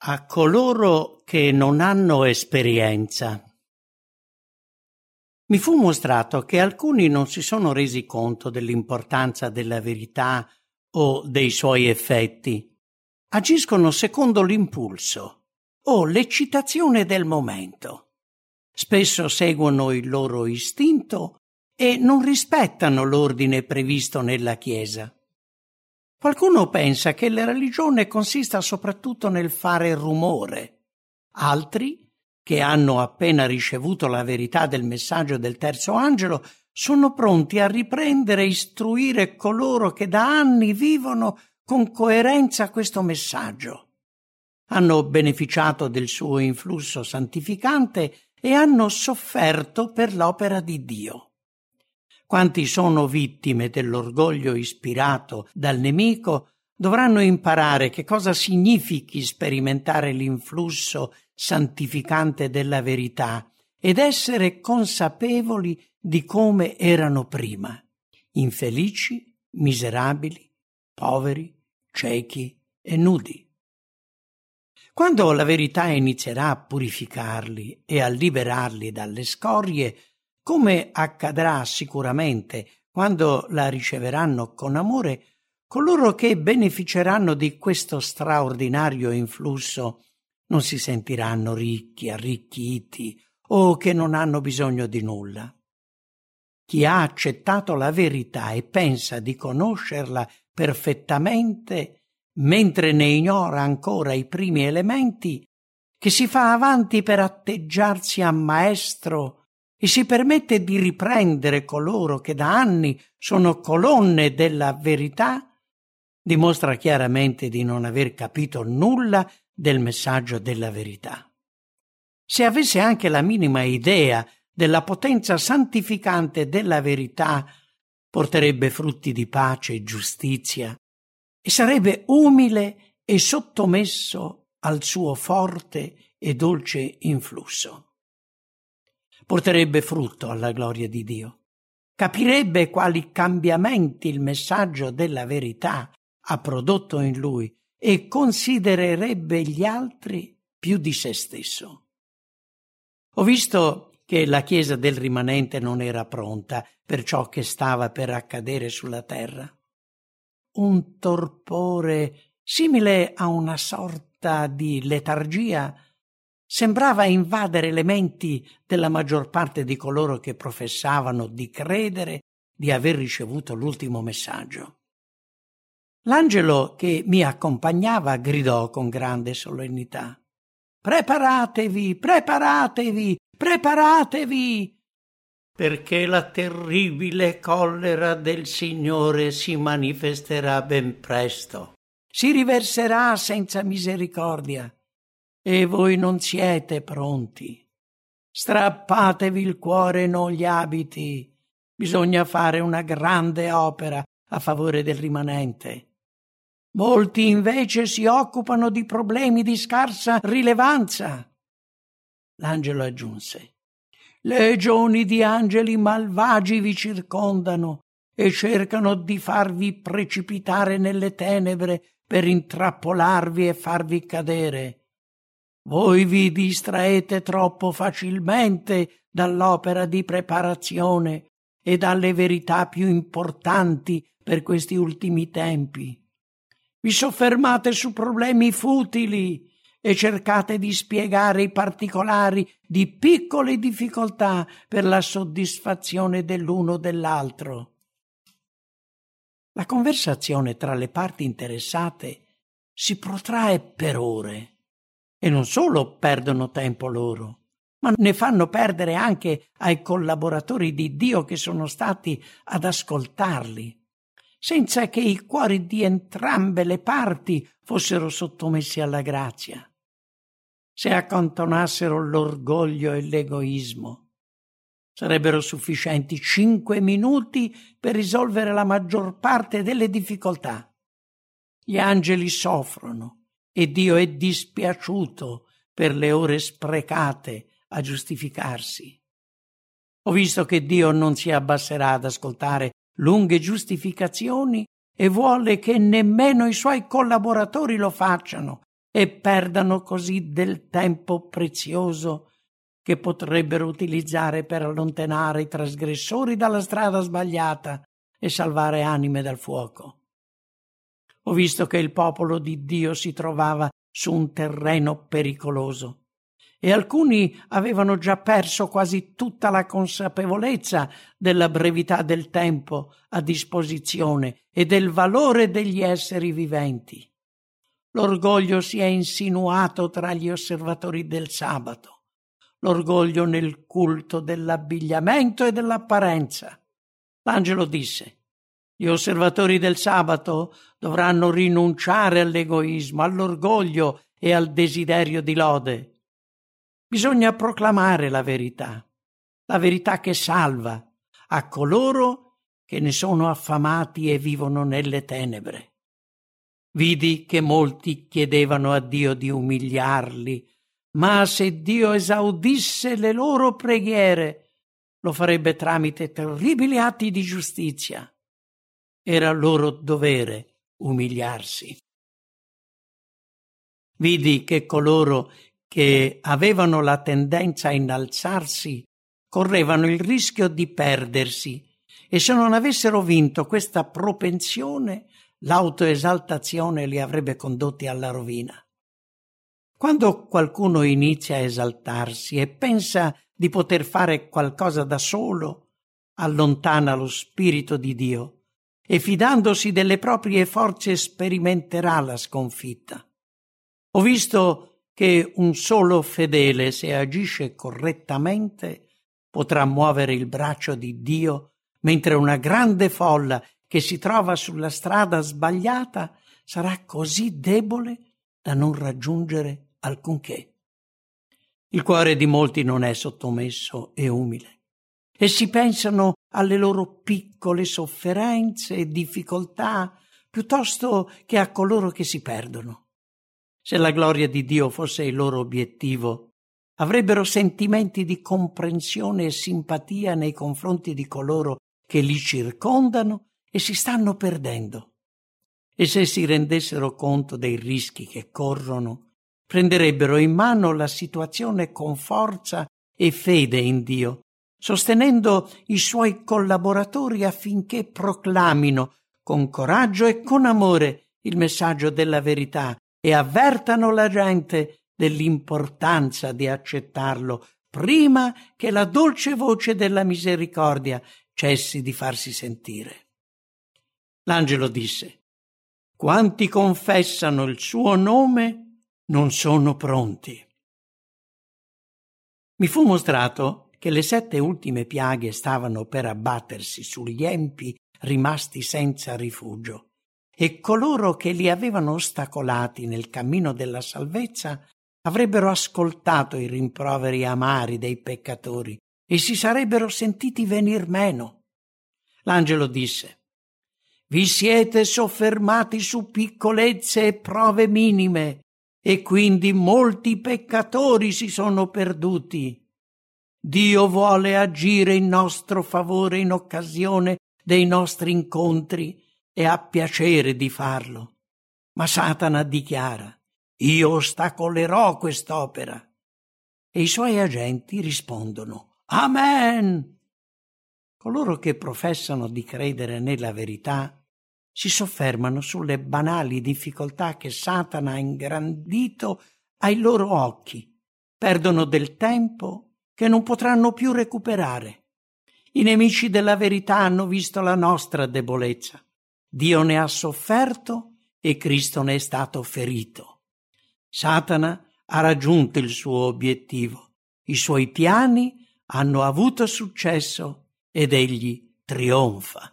a coloro che non hanno esperienza. Mi fu mostrato che alcuni non si sono resi conto dell'importanza della verità o dei suoi effetti. Agiscono secondo l'impulso o l'eccitazione del momento. Spesso seguono il loro istinto e non rispettano l'ordine previsto nella Chiesa. Qualcuno pensa che la religione consista soprattutto nel fare rumore. Altri, che hanno appena ricevuto la verità del messaggio del terzo angelo, sono pronti a riprendere e istruire coloro che da anni vivono con coerenza questo messaggio. Hanno beneficiato del suo influsso santificante e hanno sofferto per l'opera di Dio. Quanti sono vittime dell'orgoglio ispirato dal nemico dovranno imparare che cosa significhi sperimentare l'influsso santificante della verità ed essere consapevoli di come erano prima, infelici, miserabili, poveri, ciechi e nudi. Quando la verità inizierà a purificarli e a liberarli dalle scorie, come accadrà sicuramente quando la riceveranno con amore, coloro che beneficeranno di questo straordinario influsso non si sentiranno ricchi, arricchiti o che non hanno bisogno di nulla. Chi ha accettato la verità e pensa di conoscerla perfettamente, mentre ne ignora ancora i primi elementi, che si fa avanti per atteggiarsi a maestro e si permette di riprendere coloro che da anni sono colonne della verità, dimostra chiaramente di non aver capito nulla del messaggio della verità. Se avesse anche la minima idea della potenza santificante della verità, porterebbe frutti di pace e giustizia e sarebbe umile e sottomesso al suo forte e dolce influsso porterebbe frutto alla gloria di Dio. Capirebbe quali cambiamenti il messaggio della verità ha prodotto in lui e considererebbe gli altri più di se stesso. Ho visto che la Chiesa del rimanente non era pronta per ciò che stava per accadere sulla terra. Un torpore simile a una sorta di letargia sembrava invadere le menti della maggior parte di coloro che professavano di credere di aver ricevuto l'ultimo messaggio. L'angelo che mi accompagnava gridò con grande solennità Preparatevi, preparatevi, preparatevi, perché la terribile collera del Signore si manifesterà ben presto, si riverserà senza misericordia e voi non siete pronti. Strappatevi il cuore e non gli abiti. Bisogna fare una grande opera a favore del rimanente. Molti invece si occupano di problemi di scarsa rilevanza. L'angelo aggiunse Legioni di angeli malvagi vi circondano e cercano di farvi precipitare nelle tenebre per intrappolarvi e farvi cadere. Voi vi distraete troppo facilmente dall'opera di preparazione e dalle verità più importanti per questi ultimi tempi. Vi soffermate su problemi futili e cercate di spiegare i particolari di piccole difficoltà per la soddisfazione dell'uno o dell'altro. La conversazione tra le parti interessate si protrae per ore e non solo perdono tempo loro, ma ne fanno perdere anche ai collaboratori di Dio che sono stati ad ascoltarli, senza che i cuori di entrambe le parti fossero sottomessi alla grazia. Se accantonassero l'orgoglio e l'egoismo, sarebbero sufficienti cinque minuti per risolvere la maggior parte delle difficoltà. Gli angeli soffrono e Dio è dispiaciuto per le ore sprecate a giustificarsi. Ho visto che Dio non si abbasserà ad ascoltare lunghe giustificazioni e vuole che nemmeno i suoi collaboratori lo facciano e perdano così del tempo prezioso che potrebbero utilizzare per allontanare i trasgressori dalla strada sbagliata e salvare anime dal fuoco. Ho visto che il popolo di Dio si trovava su un terreno pericoloso e alcuni avevano già perso quasi tutta la consapevolezza della brevità del tempo a disposizione e del valore degli esseri viventi. L'orgoglio si è insinuato tra gli osservatori del sabato, l'orgoglio nel culto dell'abbigliamento e dell'apparenza. L'angelo disse gli osservatori del sabato dovranno rinunciare all'egoismo, all'orgoglio e al desiderio di lode. Bisogna proclamare la verità, la verità che salva a coloro che ne sono affamati e vivono nelle tenebre. Vidi che molti chiedevano a Dio di umiliarli, ma se Dio esaudisse le loro preghiere, lo farebbe tramite terribili atti di giustizia. Era loro dovere umiliarsi. Vidi che coloro che avevano la tendenza a innalzarsi correvano il rischio di perdersi e se non avessero vinto questa propensione l'autoesaltazione li avrebbe condotti alla rovina. Quando qualcuno inizia a esaltarsi e pensa di poter fare qualcosa da solo, allontana lo spirito di Dio e fidandosi delle proprie forze sperimenterà la sconfitta. Ho visto che un solo fedele, se agisce correttamente, potrà muovere il braccio di Dio, mentre una grande folla che si trova sulla strada sbagliata sarà così debole da non raggiungere alcunché. Il cuore di molti non è sottomesso e umile. Essi pensano alle loro piccole sofferenze e difficoltà piuttosto che a coloro che si perdono. Se la gloria di Dio fosse il loro obiettivo, avrebbero sentimenti di comprensione e simpatia nei confronti di coloro che li circondano e si stanno perdendo. E se si rendessero conto dei rischi che corrono, prenderebbero in mano la situazione con forza e fede in Dio, sostenendo i suoi collaboratori affinché proclamino con coraggio e con amore il messaggio della verità e avvertano la gente dell'importanza di accettarlo prima che la dolce voce della misericordia cessi di farsi sentire. L'angelo disse, quanti confessano il suo nome non sono pronti. Mi fu mostrato che le sette ultime piaghe stavano per abbattersi sugli empi rimasti senza rifugio, e coloro che li avevano ostacolati nel cammino della salvezza avrebbero ascoltato i rimproveri amari dei peccatori e si sarebbero sentiti venir meno. L'angelo disse vi siete soffermati su piccolezze e prove minime, e quindi molti peccatori si sono perduti. Dio vuole agire in nostro favore in occasione dei nostri incontri e ha piacere di farlo. Ma Satana dichiara Io ostacolerò quest'opera. E i suoi agenti rispondono Amen. Coloro che professano di credere nella verità si soffermano sulle banali difficoltà che Satana ha ingrandito ai loro occhi, perdono del tempo che non potranno più recuperare. I nemici della verità hanno visto la nostra debolezza. Dio ne ha sofferto e Cristo ne è stato ferito. Satana ha raggiunto il suo obiettivo. I suoi piani hanno avuto successo ed egli trionfa.